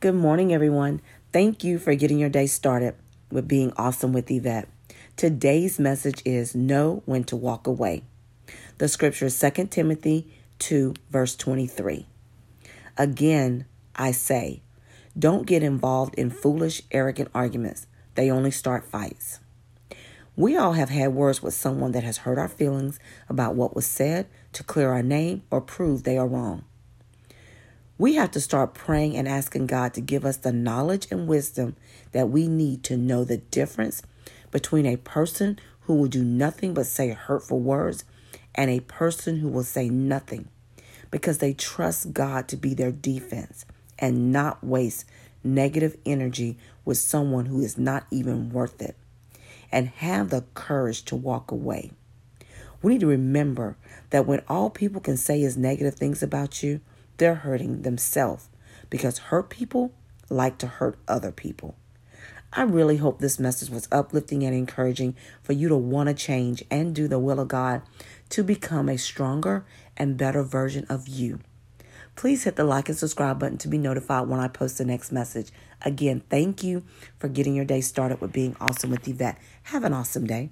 Good morning, everyone. Thank you for getting your day started with being awesome with Yvette. Today's message is Know When to Walk Away. The scripture is 2 Timothy 2, verse 23. Again, I say, don't get involved in foolish, arrogant arguments. They only start fights. We all have had words with someone that has hurt our feelings about what was said to clear our name or prove they are wrong. We have to start praying and asking God to give us the knowledge and wisdom that we need to know the difference between a person who will do nothing but say hurtful words and a person who will say nothing because they trust God to be their defense and not waste negative energy with someone who is not even worth it and have the courage to walk away. We need to remember that when all people can say is negative things about you, they're hurting themselves because hurt people like to hurt other people. I really hope this message was uplifting and encouraging for you to want to change and do the will of God to become a stronger and better version of you. Please hit the like and subscribe button to be notified when I post the next message. Again, thank you for getting your day started with being awesome with Yvette. Have an awesome day.